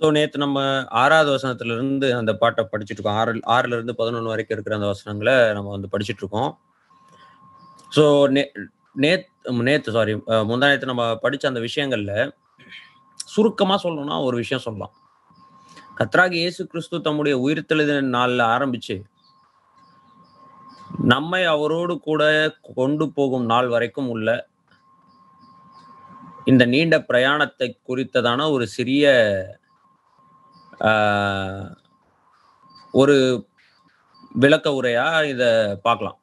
So நேற்று நம்ம ஆறாவது வசனத்துல இருந்து அந்த பாட்டை படிச்சுட்டு இருக்கோம் ஆறு ஆறுல இருந்து பதினொன்று வரைக்கும் இருக்கிற அந்த வசனங்களை நம்ம வந்து படிச்சுட்டு இருக்கோம் ஸோ நே நேத் நேத்து சாரி முந்தா நேற்று நம்ம படிச்ச அந்த விஷயங்கள்ல சுருக்கமா சொல்லணும்னா ஒரு விஷயம் சொல்லலாம். கத்ராகி இயேசு கிறிஸ்து தம்முடைய உயிர்த்தெழுதின நாளில் ஆரம்பிச்சு நம்மை அவரோடு கூட கொண்டு போகும் நாள் வரைக்கும் உள்ள இந்த நீண்ட பிரயாணத்தை குறித்ததான ஒரு சிறிய ஒரு விளக்க உரையா? இத பார்க்கலாம்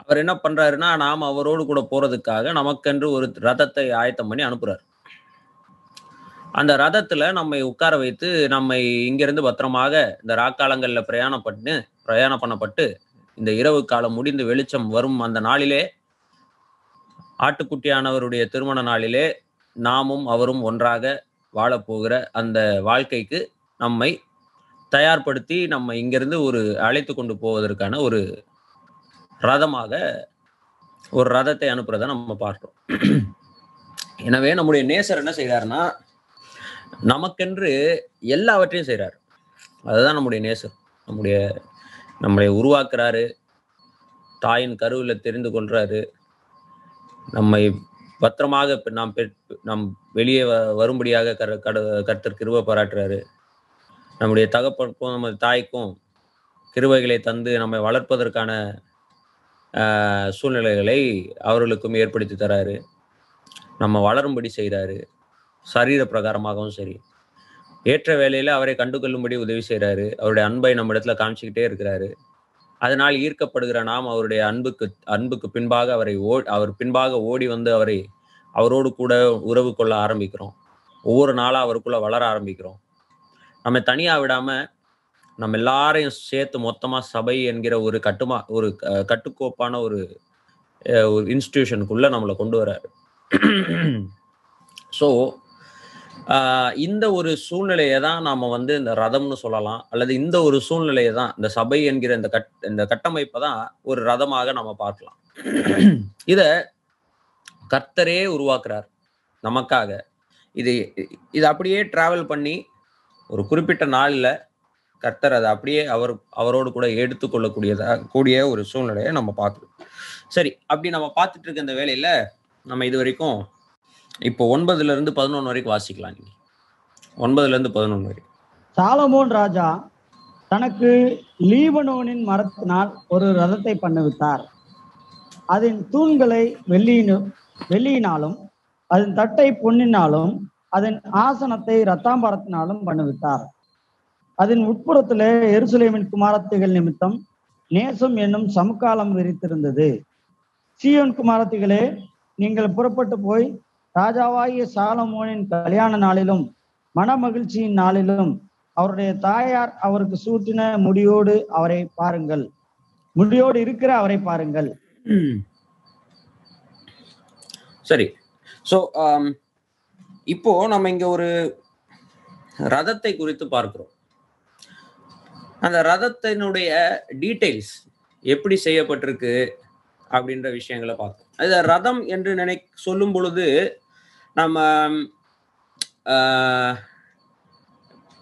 அவர் என்ன பண்றாருன்னா நாம் அவரோடு கூட போறதுக்காக நமக்கென்று ஒரு ரதத்தை ஆயத்தம் பண்ணி அனுப்புறாரு. அந்த ரதத்துல நம்மை உட்கார வைத்து நம்மை இங்கிருந்து பத்திரமாக இந்த ராக்காலங்கள்ல பிரயாணம் பண்ணு பிரயாணம் பண்ணப்பட்டு இந்த இரவு காலம் முடிந்து வெளிச்சம் வரும் அந்த நாளிலே ஆட்டுக்குட்டியானவருடைய திருமண நாளிலே நாமும் அவரும் ஒன்றாக வாழப்போகிற அந்த வாழ்க்கைக்கு நம்மை தயார்படுத்தி நம்ம இங்கிருந்து ஒரு அழைத்து கொண்டு போவதற்கான ஒரு ரதமாக ஒரு ரதத்தை அனுப்புறத நம்ம பார்க்கிறோம். எனவே நம்முடைய நேசர் என்ன செய்கிறாருன்னா நமக்கென்று எல்லாவற்றையும் செய்கிறார் அதுதான் நம்முடைய நேசர். நம்முடைய நம்மளை உருவாக்குறாரு. தாயின் கருவில் தெரிந்து கொள்றாரு. நம்மை பத்திரமாக பெ- நாம் நாம் வெளியே வ- வரும்படியாக கர கட கர்த்தர் கிருபை பாராட்டுறாரு. நம்முடைய தகப்பனுக்கும் நமது தாய்க்கும் கிருபைகளை தந்து நம்மை வளர்ப்பதற்கான சூழ்நிலைகளை அவர்களுக்கும் ஏற்படுத்தி தராரு. நம்ம வளரும்படி செய்கிறாரு சரீர பிரகாரமாகவும் சரி. ஏற்ற வேலையில் அவரை கண்டுகொள்ளும்படி உதவி செய்கிறாரு அவருடைய அன்பை நம்ம இடத்துல காமிச்சிக்கிட்டே இருக்கிறாரு. அதனால் ஈர்க்கப்படுகிற நாம் அவருடைய அன்புக்கு அன்புக்கு பின்பாக அவரை ஓ அவர் பின்பாக ஓடி வந்து அவரை அவரோடு கூட உறவு கொள்ள ஆரம்பிக்கிறோம். ஒவ்வொரு நாளாக அவருக்குள்ள வளர ஆரம்பிக்கிறோம். நம்ம தனியாக விடாமல் நம்ம எல்லாரையும் சேர்த்து மொத்தமாக சபை என்கிற ஒரு கட்டுமா ஒரு கட்டுக்கோப்பான ஒரு ஒரு இன்ஸ்டிடியூஷனுக்குள்ளே நம்மளை கொண்டு வராரு ஸோ இந்த ஒரு சூழ்நிலையை தான் நாம வந்து இந்த ரதம்னு சொல்லலாம். அல்லது இந்த ஒரு சூழ்நிலையை தான் இந்த சபை என்கிற இந்த கட் இந்த கட்டமைப்பை தான் ஒரு ரதமாக நம்ம பார்க்கலாம். இத கர்த்தரே உருவாக்குறார் நமக்காக. இது இது அப்படியே டிராவல் பண்ணி ஒரு குறிப்பிட்ட நாளில் கர்த்தர் அதை அப்படியே அவர் அவரோடு கூட எடுத்துக்கொள்ளக்கூடியதா கூடிய ஒரு சூழ்நிலையை நம்ம பார்க்குறோம் சரி அப்படி நம்ம பார்த்துட்டு இருக்க இந்த வேலையில நம்ம இது வரைக்கும் இப்போ ஒன்பதுல இருந்து பதினொன்று வரைக்கும் வாசிக்கலாம் நீங்க. ஒன்பதுல இருந்து பதினொன்று வரைக்கும். சாலமோன் ராஜா தனக்கு லீபனோனின் மரத்தினால் ஒரு ரதத்தை பண்ணுவித்தார் அதன் தூண்களை வெள்ளியினு வெள்ளியினாலும் அதன் தட்டை பொன்னினாலும் அதன் ஆசனத்தை ரத்தாம்பரத்தினாலும் பண்ணுவித்தார் அதன் உட்புறத்திலே எருசலேமின் குமாரத்திகள் நிமித்தம் நேசம் என்னும் சமுக்காலம் விரித்திருந்தது. சீயோன் குமாரத்திகளே நீங்கள் புறப்பட்டு போய் ராஜாவாகிய சாலமோனின் கல்யாண நாளிலும் மனமகிழ்ச்சியின் நாளிலும் அவருடைய தாயார் அவருக்கு சூட்டின முடியோடு அவரை பாருங்கள். முடியோடு இருக்கிற அவரை பாருங்கள். சரி. ஸோ um, இப்போ நம்ம இங்க ஒரு ரதத்தை குறித்து பார்க்கிறோம். அந்த ரதத்தினுடைய டீடைல்ஸ் எப்படி செய்யப்பட்டிருக்கு அப்படின்ற விஷயங்களை பார்த்தோம் அது ரதம் என்று நினை சொல்லும் பொழுது நம்ம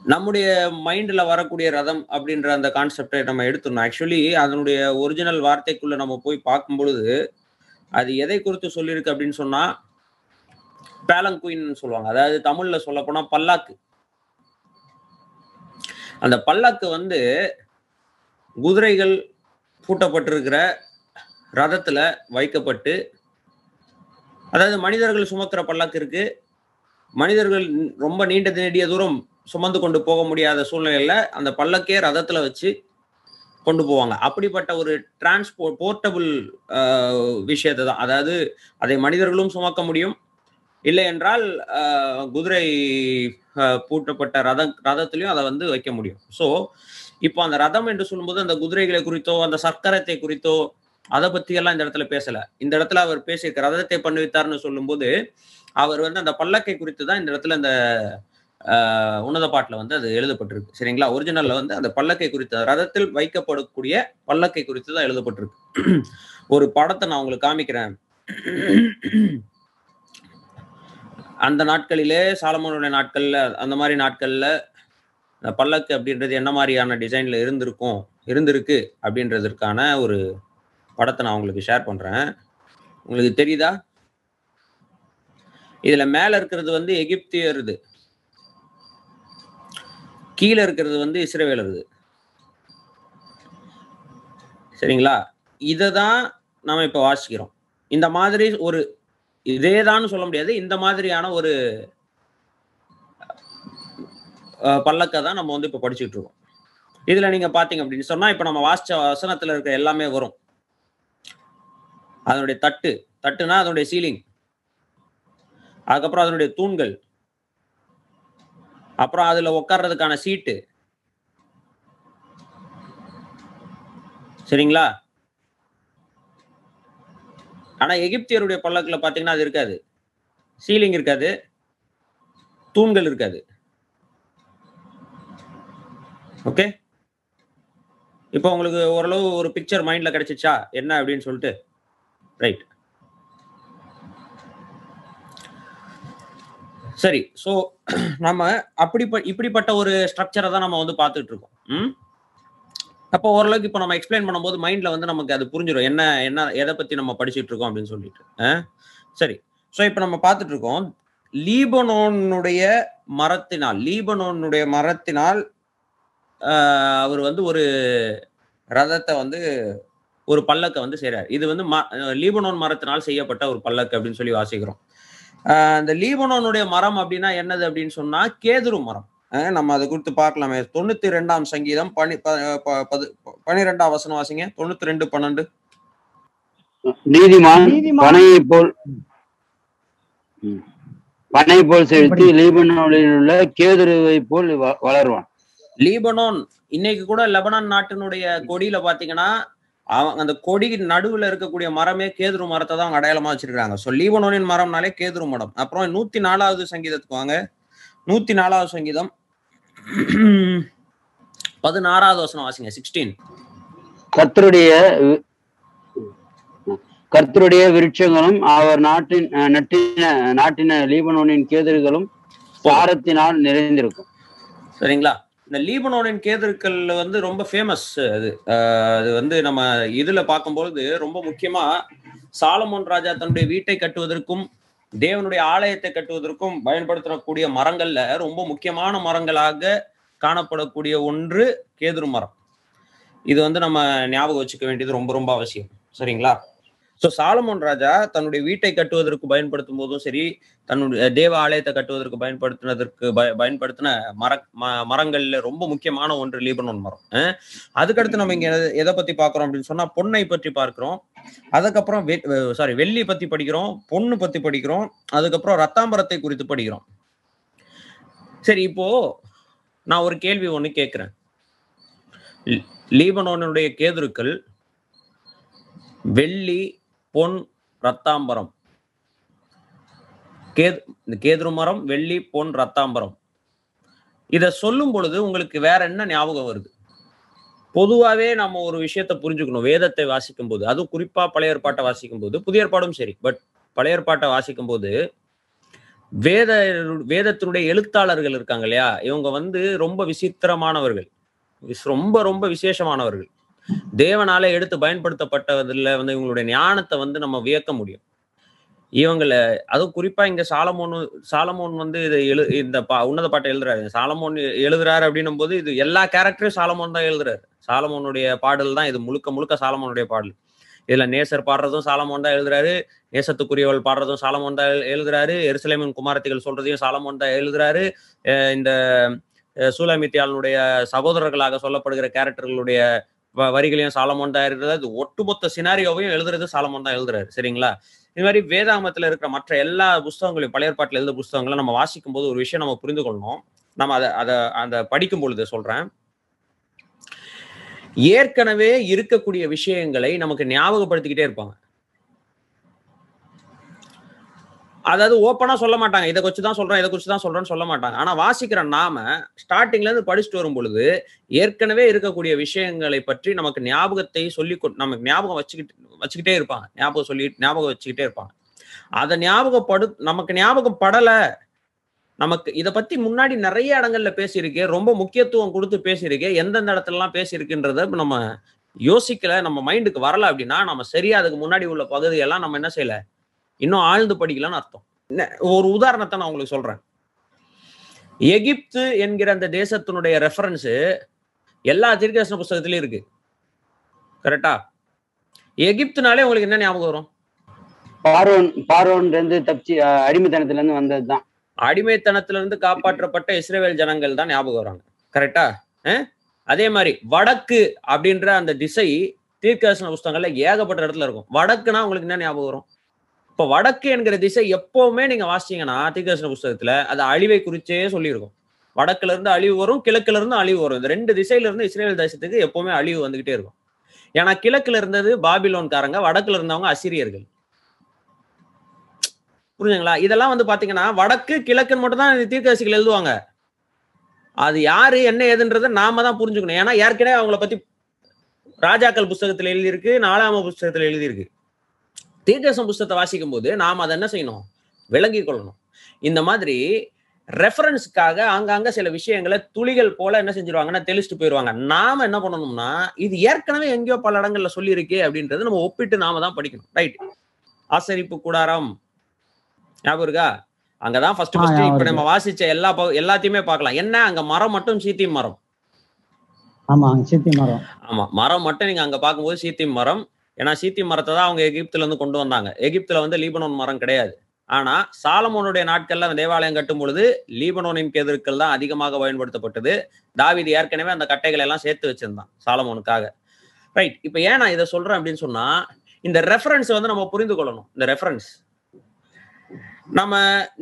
நம்முடைய மைண்டில் வரக்கூடிய ரதம் அப்படின்ற அந்த கான்செப்டை நம்ம எடுத்துடணும். ஆக்சுவலி அதனுடைய ஒரிஜினல் வார்த்தைக்குள்ளே நம்ம போய் பார்க்கும் பொழுது அது எதை குறித்து சொல்லியிருக்கு அப்படின்னு சொன்னால் பேலங்குயின்னு சொல்லுவாங்க. அதாவது தமிழில் சொல்லப்போனால் பல்லாக்கு. அந்த பல்லாக்கு வந்து குதிரைகள் பூட்டப்பட்டிருக்கிற ரதத்தில் வைக்கப்பட்டு அதாவது மனிதர்கள் சுமக்கிற பல்லாக்கு இருக்கு மனிதர்கள் ரொம்ப நீண்ட நெடிய தூரம் சுமந்து கொண்டு போக முடியாத சூழ்நிலையில அந்த பல்லக்கே ரதத்துல வச்சு கொண்டு போவாங்க. அப்படிப்பட்ட ஒரு டிரான்ஸ்போர்ட் போர்ட்டபிள் விஷயத்தை தான். அதாவது அதை மனிதர்களும் சுமக்க முடியும். இல்லை என்றால் குதிரை பூட்டப்பட்ட ரதம் ரதத்திலையும் அதை வந்து வைக்க முடியும். ஸோ இப்போ அந்த ரதம் என்று சொல்லும்போது அந்த குதிரைகளை குறித்தோ அந்த சக்கரத்தை குறித்தோ அதை பத்தி எல்லாம் இந்த இடத்துல பேசல. இந்த இடத்துல அவர் பேசியிருக்க ரதத்தை பண்ணுவித்தார்னு சொல்லும்போது அவர் வந்து அந்த பல்லக்கை குறித்து தான் இந்த இடத்துல அந்த ஆஹ், உன்னத பாட்டுல வந்து அது எழுதப்பட்டிருக்கு. சரிங்களா? ஒரிஜினல்ல வந்து அந்த பல்லக்கை குறித்து ரதத்தில் வைக்கப்படக்கூடிய பல்லக்கை குறித்து தான் எழுதப்பட்டிருக்கு. ஒரு படத்தை நான் உங்களுக்கு காமிக்கிறேன். அந்த நாட்களிலே சாலமோனுடைய நாட்கள்ல அந்த மாதிரி நாட்கள்ல பல்லக்கு அப்படின்றது என்ன மாதிரியான டிசைன்ல இருந்திருக்கும் இருந்திருக்கு அப்படின்றதற்கான ஒரு படத்தை நான் உங்களுக்கு ஷேர் பண்றேன். உங்களுக்கு தெரியுதா? இதுல மேல இருக்கிறது வந்து எகிப்தியருது கீழே இருக்கிறது வந்து இஸ்ரேவேலருது சரிங்களா? இதை தான் நம்ம இப்போ வாசிக்கிறோம். இந்த மாதிரி ஒரு இதேதான்னு சொல்ல முடியாது. இந்த மாதிரியான ஒரு பல்லக்கை தான் நம்ம வந்து இப்போ படிச்சுட்டு இருக்கோம். இதுல நீங்க பாத்தீங்க அப்படின்னு சொன்னா இப்போ நம்ம வாசிச்ச வசனத்துல இருக்க எல்லாமே வரும். அதனுடைய தட்டு தட்டுனா அதனுடைய சீலிங் அதுக்கப்புறம் அதனுடைய தூண்கள். அப்புறம் அதுல உட்கார்றதுக்கான சீட்டு சரிங்களா? ஆனா எகிப்தியருடைய பல்லக்கில் பார்த்தீங்கன்னா அது இருக்காது. சீலிங் இருக்காது. தூண்கள் இருக்காது. ஓகே இப்போ உங்களுக்கு ஓரளவு ஒரு பிக்சர் மைண்ட்ல கிடைச்சிச்சா? என்ன அப்படின்னு சொல்லிட்டு. ரைட் சரி ஸோ நம்ம அப்படி இப்படிப்பட்ட ஒரு ஸ்ட்ரக்சரை தான் நம்ம வந்து பார்த்துட்டு இருக்கோம். ம்? அப்போ ஓரளவுக்கு இப்போ நம்ம எக்ஸ்பிளைன் பண்ணும்போது மைண்ட்ல வந்து நமக்கு அது புரிஞ்சிடும் என்ன என்ன எதை பத்தி நம்ம படிச்சுட்டு இருக்கோம் அப்படின்னு சொல்லிட்டு. ஆ? சரி. ஸோ இப்போ நம்ம பார்த்துட்டு இருக்கோம். லீபனோனுடைய மரத்தினால் லீபனோனுடைய மரத்தினால் அவர் வந்து ஒரு ரதத்தை வந்து ஒரு பல்லக்கை வந்து செய்றார். இது வந்து ம லீபனோன் மரத்தினால் செய்யப்பட்ட ஒரு பல்லக்கு அப்படின்னு சொல்லி வாசிக்கிறோம். இந்த லீபனோனுடைய மரம் அப்படின்னா என்னது அப்படின்னு சொன்னா கேதுரு மரம். நம்ம அதை குறித்து பார்க்கலாமே. தொண்ணூத்தி ரெண்டாம் சங்கீதம் பனி பனிரெண்டாம் வசனம் வாசிங்க. தொண்ணூத்தி ரெண்டு பன்னெண்டு. நீதிமான் பனையை போல். பனை போல் செலுத்தி லீபனோனில் உள்ள கேதுருவை போல் வ- வளருவான். லீபனோன் இன்னைக்கு கூட லெபனான் நாட்டினுடைய கொடியில பாத்தீங்கன்னா அவங்க அந்த கொடி நடுவுல இருக்கக்கூடிய மரமே கேதுரு மரத்தை தான் அவங்க அடையாளமா வச்சிருக்காங்க ஸோ லீபனோனின் மரம்னாலே கேதுரு மரம் அப்புறம் நூத்தி நாலாவது சங்கீதத்துக்கு வாங்க. நூத்தி நாலாவது சங்கீதம். பதினாறாவது வசனம் வாசிங்க. சிக்ஸ்டீன் கர்த்தருடைய வி- கர்த்தருடைய விருட்சங்களும் அவர் நாட்டின் நட்டின நாட்டின லீபனோனின் கேதுருகளும் சாரத்தினால் நிறைந்திருக்கும். சரிங்களா? இந்த லீபனோனின் கேதுருக்கள் வந்து ரொம்ப ஃபேமஸ் அது. அது வந்து நம்ம இதுல பார்க்கும்பொழுது ரொம்ப முக்கியமா சாலமோன் ராஜா தன்னுடைய வீட்டை கட்டுவதற்கும் தேவனுடைய ஆலயத்தை கட்டுவதற்கும் பயன்படுத்தக்கூடிய மரங்கள்ல ரொம்ப முக்கியமான மரங்களாக காணப்படக்கூடிய ஒன்று கேதுரு மரம். இது வந்து நம்ம ஞாபகம் வச்சுக்க வேண்டியது ரொம்ப ரொம்ப அவசியம். சரிங்களா? ஸோ சாலமோன் ராஜா தன்னுடைய வீட்டை கட்டுவதற்கு பயன்படுத்தும் போதும் சரி தன்னுடைய தேவ ஆலயத்தை கட்டுவதற்கு பயன்படுத்தினதற்கு பய- பயன்படுத்தின மர ம- மரங்கள்ல ரொம்ப முக்கியமான ஒன்று லீபனோன் மரம். அதுக்கடுத்து நம்ம இங்க எதை- எதை பத்தி பாக்குறோம் அப்படின்னு சொன்னா பொன்னை பற்றி பார்க்கிறோம். அதுக்கப்புறம் சாரி வெள்ளி பத்தி படிக்கிறோம் பொண்ணு பத்தி படிக்கிறோம் அதுக்கப்புறம் ரத்தாம்பரத்தை குறித்து படிக்கிறோம். சரி இப்போ நான் ஒரு கேள்வி ஒண்ணு கேட்கிறேன் லீபனோனுடைய கேதுருக்கள் வெள்ளி பொன் ரத்தாம்பரம் கேது இந்த கேதுரு மரம் வெள்ளி பொன் ரத்தாம்பரம் இதை சொல்லும் பொழுது உங்களுக்கு வேற என்ன ஞாபகம் வருது? பொதுவாகவே நம்ம ஒரு விஷயத்தை புரிஞ்சுக்கணும். வேதத்தை வாசிக்கும் போது அதுவும் குறிப்பா பழைய ஏற்பாட்டை வாசிக்கும் போது புதிய ஏற்பாடும் சரி பட் பழைய ஏற்பாட்டை வாசிக்கும் போது வேத வேதத்தினுடைய எழுத்தாளர்கள் இருக்காங்க இல்லையா? இவங்க வந்து ரொம்ப விசித்திரமானவர்கள். விஸ்- ரொம்ப ரொம்ப விசேஷமானவர்கள். தேவனால எடுத்து பயன்படுத்தப்பட்டதுல வந்து இவங்களுடைய ஞானத்தை வந்து நம்ம வியக்க முடியும். இவங்கள அதுவும் குறிப்பா இங்க சாலமோன் சாலமோன் வந்து இதை எழு இந்த பா உன்னத பாட்டை எழுதுறாரு. சாலமோன் எழுதுறாரு அப்படின்னும் போது இது எல்லா கேரக்டரும் சாலமோன் தான் எழுதுறாரு. சாலமோனுடைய பாடல் தான் இது முழுக்க முழுக்க சாலமோனுடைய பாடல். இதுல நேசர் பாடுறதும் சாலமோன் தான் எழுதுறாரு. நேசத்துக்குரியவள் பாடுறதும் சாலமோன் தான் எழுதுறாரு. எருசலேமின் குமாரத்திகள் சொல்றதையும் சாலமோன் தான் எழுதுறாரு. அஹ் இந்த அஹ் சூலாமித்தியாளனுடைய சகோதரர்களாக சொல்லப்படுகிற கேரக்டர்களுடைய வரிகளையும் சாலமோன் தான் எழுதுறாரு இது ஒட்டுமொத்த சினாரியோவையும் எழுதுறது சாலமோன் தான் எழுதுறாரு. சரிங்களா? இது மாதிரி வேதாமத்தில் இருக்கிற மற்ற எல்லா புஸ்தகங்களையும் பழைய பாட்டில் எழுத புஸ்தகங்களை நம்ம வாசிக்கும் போது ஒரு விஷயம் நம்ம புரிந்து கொள்ளணும் நம்ம அதை அதை அந்த படிக்கும் பொழுது சொல்றேன். ஏற்கனவே இருக்கக்கூடிய விஷயங்களை நமக்கு ஞாபகப்படுத்திக்கிட்டே இருப்பாங்க. அதாவது ஓப்பனா சொல்ல மாட்டாங்க. இதை வச்சு தான் சொல்றேன் இதை குறிச்சு தான் சொல்றேன்னு சொல்ல மாட்டாங்க. ஆனா வாசிக்கிற நாம ஸ்டார்டிங்ல இருந்து படிச்சுட்டு வரும் பொழுது ஏற்கனவே இருக்கக்கூடிய விஷயங்களை பற்றி நமக்கு ஞாபகத்தை சொல்லி நமக்கு ஞாபகம் வச்சுக்கிட்டு வச்சுக்கிட்டே இருப்பாங்க. ஞாபகம் சொல்லி ஞாபகம் வச்சுக்கிட்டே இருப்பாங்க. அதை ஞாபகப்படு நமக்கு ஞாபகம் படல. நமக்கு இதை பத்தி முன்னாடி நிறைய இடங்கள்ல பேசியிருக்கேன் ரொம்ப முக்கியத்துவம் கொடுத்து பேசியிருக்கேன் எந்தெந்த இடத்துலலாம் பேசியிருக்குன்றத நம்ம யோசிக்கல நம்ம மைண்டுக்கு வரல அப்படின்னா நம்ம சரியா அதுக்கு முன்னாடி உள்ள பகுதியெல்லாம் நம்ம என்ன செய்யல இன்னும் ஆழ்ந்து படிக்கலன்னு அர்த்தம். ஒரு உதாரணத்தை நான் உங்களுக்கு சொல்றேன். எகிப்து என்கிற அந்த தேசத்தினுடைய ரெஃபரன்ஸ் எல்லா தீர்க்கதரிசன புஸ்தகத்திலயும் இருக்கு. கரெக்டா எகிப்துனாலே உங்களுக்கு என்ன ஞாபகம் வரும்? பார்வோன் பார்வோன்ல இருந்து தப்பிச்சு அடிமைத்தனத்துல இருந்து வந்ததுதான். அடிமைத்தனத்திலிருந்து காப்பாற்றப்பட்ட இஸ்ரேல் ஜனங்கள் தான் ஞாபகம் வராங்க. கரெக்டா அதே மாதிரி வடக்கு அப்படின்ற அந்த திசை தீர்க்கதரிசன புஸ்தகங்கள்ல ஏகப்பட்ட இடத்துல இருக்கும். வடக்குனா உங்களுக்கு என்ன ஞாபகம் வரும்? இப்ப வடக்கு என்கிற திசை எப்பவுமே நீங்க வாசிச்சீங்கன்னா தீர்க்கதரிசன புஸ்தகத்துல அது அழிவை குறிச்சே சொல்லியிருக்கும். வடக்குல இருந்து அழிவு வரும் கிழக்குல இருந்து அழிவு வரும். இந்த ரெண்டு திசையில இருந்து இஸ்ரேல் தேசத்துக்கு எப்பவுமே அழிவு வந்துகிட்டே இருக்கும். ஏன்னா கிழக்குல இருந்தது பாபிலோன்காரங்க வடக்குல இருந்தவங்க அசிரியர்கள். புரிஞ்சுங்களா? இதெல்லாம் வந்து பாத்தீங்கன்னா வடக்கு கிழக்குன்னு மட்டும் தான் தீர்க்கதரிசிகள் எழுதுவாங்க. அது யாரு என்ன ஏதுன்றதை நாம தான் புரிஞ்சுக்கணும். ஏன்னா ஏற்கனவே அவங்கள பத்தி ராஜாக்கள் புஸ்தகத்துல எழுதியிருக்கு நாலாம புஸ்தகத்துல எழுதியிருக்கு. தீர்க்கதரிசன புஸ்தகத்தை வாசிக்கும் போது நாம் அதை என்ன செய்யணும்? விளங்கி கொள்ளணும். இந்த மாதிரி ரெஃபரன்ஸ்க்காக ஆங்காங்க சில விஷயங்களை துளிகள் போல என்ன செஞ்சிருவாங்கன்னா தெளிச்சுட்டு போயிடுவாங்க நாம என்ன பண்ணணும்னா இது ஏற்கனவே எங்கேயோ பல இடங்கள்ல சொல்லியிருக்கே அப்படின்றது நம்ம ஒப்பிட்டு நாம தான் படிக்கணும். ரைட் ஆசரிப்பு கூடாரம். ஞாபகம் இருக்கா? அங்கதான் ஃபர்ஸ்ட் ஃபர்ஸ்ட் இப்ப. நம்ம வாசிச்ச எல்லா எல்லாத்தையுமே பார்க்கலாம். என்ன? அங்க மரம் மட்டும் சீத்திம் மரம். ஆமா சித்தி மரம். ஆமா மரம் மட்டும் நீங்க அங்க பார்க்கும்போது சீத்திம் மரம். ஏன்னா சீத்தி மரத்தை தான் அவங்க எகிப்துல இருந்து கொண்டு வந்தாங்க. எகிப்துல வந்து லீபனோன் மரம் கிடையாது. ஆனா சாலமோனுடைய நாட்கள்ல அந்த தேவாலயம் கட்டும் பொழுது லீபனோனின் கெதிர்கள் தான் அதிகமாக பயன்படுத்தப்பட்டது. தாவீது ஏற்கனவே அந்த கட்டைகளை எல்லாம் சேர்த்து வச்சிருந்தான் சாலமோனுக்காக. ரைட் இப்ப ஏன் நான் இதை சொல்றேன் அப்படின்னு சொன்னா இந்த ரெஃபரன்ஸ் வந்து நம்ம புரிந்து கொள்ளணும். இந்த ரெஃபரன்ஸ் நம்ம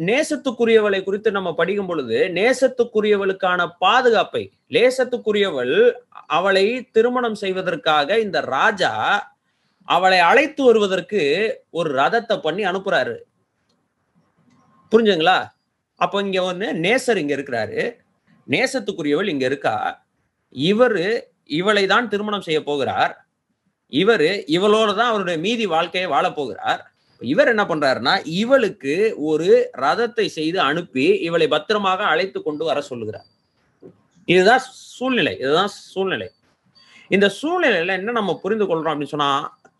நேசத்துக்குரியவளை குறித்து நம்ம படிக்கும் பொழுது நேசத்துக்குரியவளுக்கான பாதுகாப்பை நேசத்துக்குரியவள் அவளை திருமணம் செய்வதற்காக இந்த ராஜா அவளை அழைத்து வருவதற்கு ஒரு ரதத்தை பண்ணி அனுப்புறாரு. புரிஞ்சுங்களா அப்போ இங்க வந்து நேசர் இங்க இருக்கிறாரு. நேசத்துக்குரியவள் இங்க இருக்கா? இவரு இவளை தான் திருமணம் செய்ய போகிறார். இவரு இவளோட தான் அவருடைய மீதி வாழ்க்கையை வாழ போகிறார். இவர் என்ன பண்றாருன்னா இவளுக்கு ஒரு ரதத்தை செய்து அனுப்பி இவளை பத்திரமாக அழைத்து கொண்டு வர சொல்லுகிறார். இதுதான் சூழ்நிலை. இதுதான் சூழ்நிலை. இந்த சூழ்நிலையில என்ன நம்ம புரிந்து கொள்றோம் அப்படின்னு சொன்னா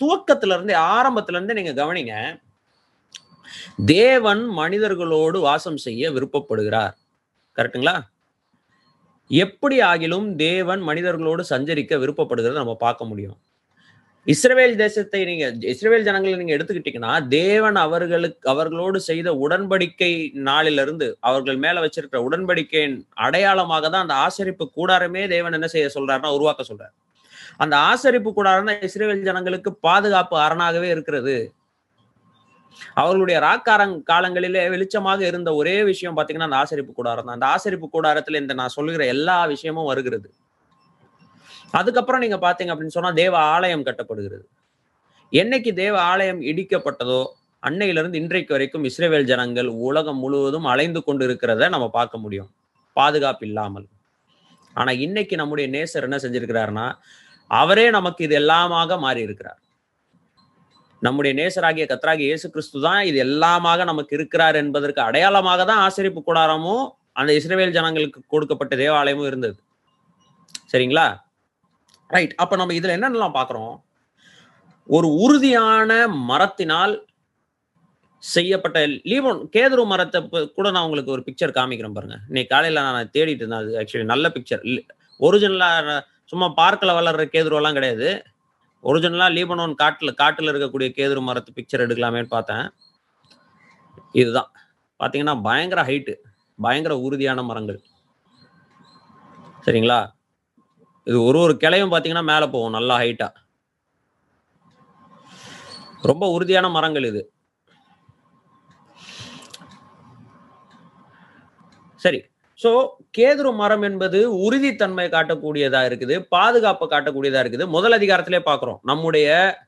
துவக்கத்துல இருந்து ஆரம்பத்துல இருந்து நீங்க கவனிங்க தேவன் மனிதர்களோடு வாசம் செய்ய விருப்பப்படுகிறார். கரெக்ட்டுங்களா? எப்படி ஆகிலும் தேவன் மனிதர்களோடு சஞ்சரிக்க விருப்பப்படுகிறத நம்ம பார்க்க முடியும். இஸ்ரேல் தேசத்தை நீங்க இஸ்ரேல் ஜனங்களை நீங்க எடுத்துக்கிட்டீங்கன்னா தேவன் அவர்களுக்கு அவர்களோடு செய்த உடன்படிக்கை நாளிலிருந்து அவர்கள் மேல வச்சிருக்கிற உடன்படிக்கையின் அடையாளமாக தான் அந்த ஆசரிப்பு கூடாரமே தேவன் என்ன செய்ய சொல்றாருன்னா உருவாக்க சொல்றாரு. அந்த ஆசரிப்பு கூடாரம் தான் இஸ்ரேல் ஜனங்களுக்கு பாதுகாப்பு அரணாகவே இருக்கிறது. அவர்களுடைய ராக்காரங் காலங்களிலே வெளிச்சமாக இருந்த ஒரே விஷயம் பாத்தீங்கன்னா அந்த ஆசரிப்பு கூடாரம் தான் அந்த ஆசரிப்பு கூடாரத்துல இந்த நான் சொல்லுகிற எல்லா விஷயமும் வருகிறது. அதுக்கப்புறம் நீங்க பாத்தீங்க அப்படின்னு சொன்னா தேவ ஆலயம் கட்டப்படுகிறது. என்னைக்கு தேவ ஆலயம் இடிக்கப்பட்டதோ அன்னையிலிருந்து இன்றைக்கு வரைக்கும் இஸ்ரேவேல் ஜனங்கள் உலகம் முழுவதும் அலைந்து கொண்டு இருக்கிறத நம்ம பார்க்க முடியும். பாதுகாப்பு இல்லாமல். ஆனா இன்னைக்கு நம்முடைய நேசர் என்ன செஞ்சிருக்கிறாருன்னா அவரே நமக்கு இது எல்லாமாக மாறி இருக்கிறார் நம்முடைய நேசராகிய கத்ராகி இயேசு கிறிஸ்து தான் இது எல்லாமாக நமக்கு இருக்கிறார் என்பதற்கு அடையாளமாக தான் ஆசரிப்பு கூடாரமும் அந்த இஸ்ரேல் ஜனங்களுக்கு கொடுக்கப்பட்ட தேவாலயமும் இருந்தது. சரிங்களா? ரைட் அப்ப நம்ம இதுல என்னென்னலாம் பாக்குறோம் ஒரு உறுதியான மரத்தினால் செய்யப்பட்ட லீபோன் கேதுரு மரத்தை கூட நான் உங்களுக்கு ஒரு பிக்சர் காமிக்கிறேன் பாருங்க. இன்னைக்கு காலையில நான் தேடிட்டு இருந்தேன். அது ஆக்சுவலி நல்ல பிக்சர் ஒரிஜினலா சும்மா பார்க்கில் வளர்ற கேதுருவெல்லாம் கிடையாது. ஒரிஜினலாக லீபனோன் காட்டில் காட்டில் இருக்கக்கூடிய கேதுரு மரத்து பிக்சர் எடுக்கலாமேன்னு பார்த்தேன். இதுதான். பார்த்தீங்கன்னா பயங்கர ஹைட்டு பயங்கர உறுதியான மரங்கள். சரிங்களா? இது ஒரு ஒரு கிளையும் பார்த்தீங்கன்னா மேலே போகும் நல்லா ஹைட்டாக ரொம்ப உறுதியான மரங்கள் இது. சரி. சோ கேதுரு மரம் என்பது உறுதித்தன்மை காட்டக்கூடியதா இருக்குது பாதுகாப்பை காட்டக்கூடியதா இருக்குது. முதல் அதிகாரத்திலே பாக்குறோம் நம்முடைய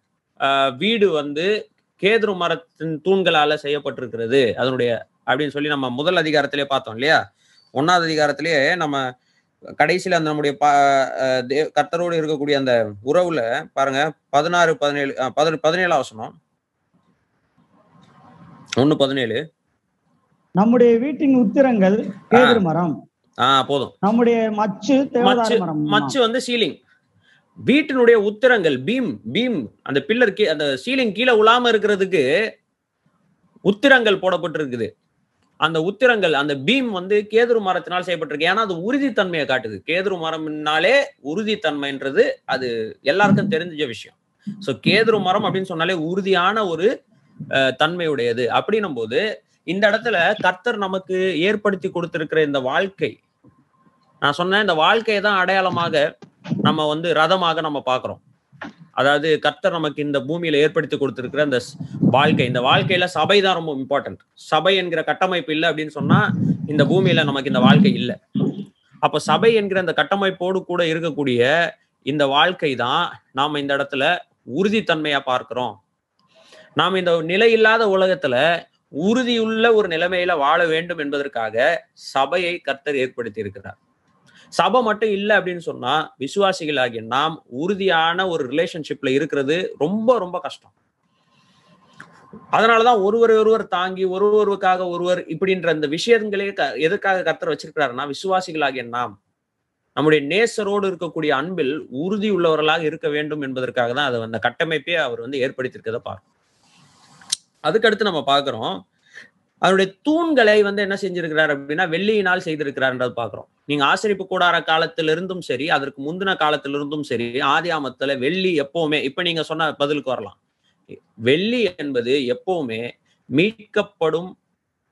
வீடு வந்து கேதுரு மரத்தின் தூண்களால செய்யப்பட்டிருக்கிறது. அதனுடைய அப்படின்னு சொல்லி நம்ம முதல் அதிகாரத்திலே பார்த்தோம் இல்லையா? ஒன்னாவது அதிகாரத்திலேயே நம்ம கடைசியில அந்த நம்முடைய பா கர்த்தரோடு இருக்கக்கூடிய அந்த உறவுல பாருங்க பதினாறு பதினேழு அஹ் பதின- பதினேழாம் வசனம். பதினேழு. நம்முடைய வீட்டின் உத்திரங்கள் கேதுரு மரம். போதும். நம்முடைய மச்சு மச்சு மச்சு வந்து சீலிங். வீட்டினுடைய உத்திரங்கள் பீம் பீம் அந்த பில்லர் அந்த சீலிங் கீழே உலாம இருக்கிறதுக்கு உத்திரங்கள் போடப்பட்டிருக்குது. அந்த உத்திரங்கள் அந்த பீம் வந்து கேதுரு மரத்தினால் செய்யப்பட்டிருக்கு. ஏன்னா அது உறுதித்தன்மையை காட்டுது. கேதுரு மரம்னாலே உறுதித்தன்மைன்றது அது எல்லாருக்கும் தெரிஞ்ச விஷயம். சோ கேதுரு மரம் அப்படின்னு சொன்னாலே உறுதியான ஒரு தன்மையுடையது. அப்படின்னும் போது இந்த இடத்துல கர்த்தர் நமக்கு ஏற்படுத்தி கொடுத்திருக்கிற இந்த வாழ்க்கை நான் சொன்னேன் இந்த வாழ்க்கையை தான் அடையாளமாக நம்ம வந்து ரதமாக நம்ம பார்க்குறோம். அதாவது கர்த்தர் நமக்கு இந்த பூமியில ஏற்படுத்தி கொடுத்திருக்கிற இந்த வாழ்க்கை. இந்த வாழ்க்கையில சபை தான் ரொம்ப இம்பார்ட்டன்ட் சபை என்கிற கட்டமைப்பு இல்லை அப்படின்னு சொன்னா இந்த பூமியில நமக்கு இந்த வாழ்க்கை இல்லை. அப்ப சபை என்கிற இந்த கட்டமைப்போடு கூட இருக்கக்கூடிய இந்த வாழ்க்கை தான் நாம இந்த இடத்துல உறுதித்தன்மையா பார்க்கிறோம். நாம் இந்த நிலை இல்லாத உலகத்துல உறுதியுள்ள ஒரு நிலைமையில வாழ வேண்டும் என்பதற்காக சபையை கர்த்தர் ஏற்படுத்தி இருக்கிறார் சபை மட்டும் இல்லை அப்படின்னு சொன்னா விசுவாசிகளாகிய நாம் உறுதியான ஒரு ரிலேஷன்ஷிப்ல இருக்கிறது ரொம்ப ரொம்ப கஷ்டம். அதனாலதான் ஒருவர் ஒருவர் தாங்கி ஒருவருக்காக ஒருவர் இப்படின்ற அந்த விஷயங்களே க- எதுக்காக கர்த்தர் வச்சிருக்கிறாருன்னா விசுவாசிகளாகிய நாம் நம்முடைய நேசரோடு இருக்கக்கூடிய அன்பில் உறுதி உள்ளவர்களாக இருக்க வேண்டும் என்பதற்காக தான் அதை அந்த கட்டமைப்பே அவர் வந்து ஏற்படுத்தியிருக்கிறத பார்க்கும் அதுக்கடுத்து நம்ம பாக்குறோம் அவருடைய தூண்களை வந்து என்ன செஞ்சிருக்கிறார் அப்படின்னா வெள்ளியினால் செய்திருக்கிறார்ன்றது பாக்குறோம் நீங்க ஆசிரிப்பு கூடார காலத்திலிருந்தும் சரி அதற்கு முந்தின காலத்திலிருந்தும் சரி ஆதியாமத்துல வெள்ளி எப்பவுமே இப்ப நீங்க சொன்ன பதிலுக்கு வரலாம். வெள்ளி என்பது எப்பவுமே மீட்கப்படும்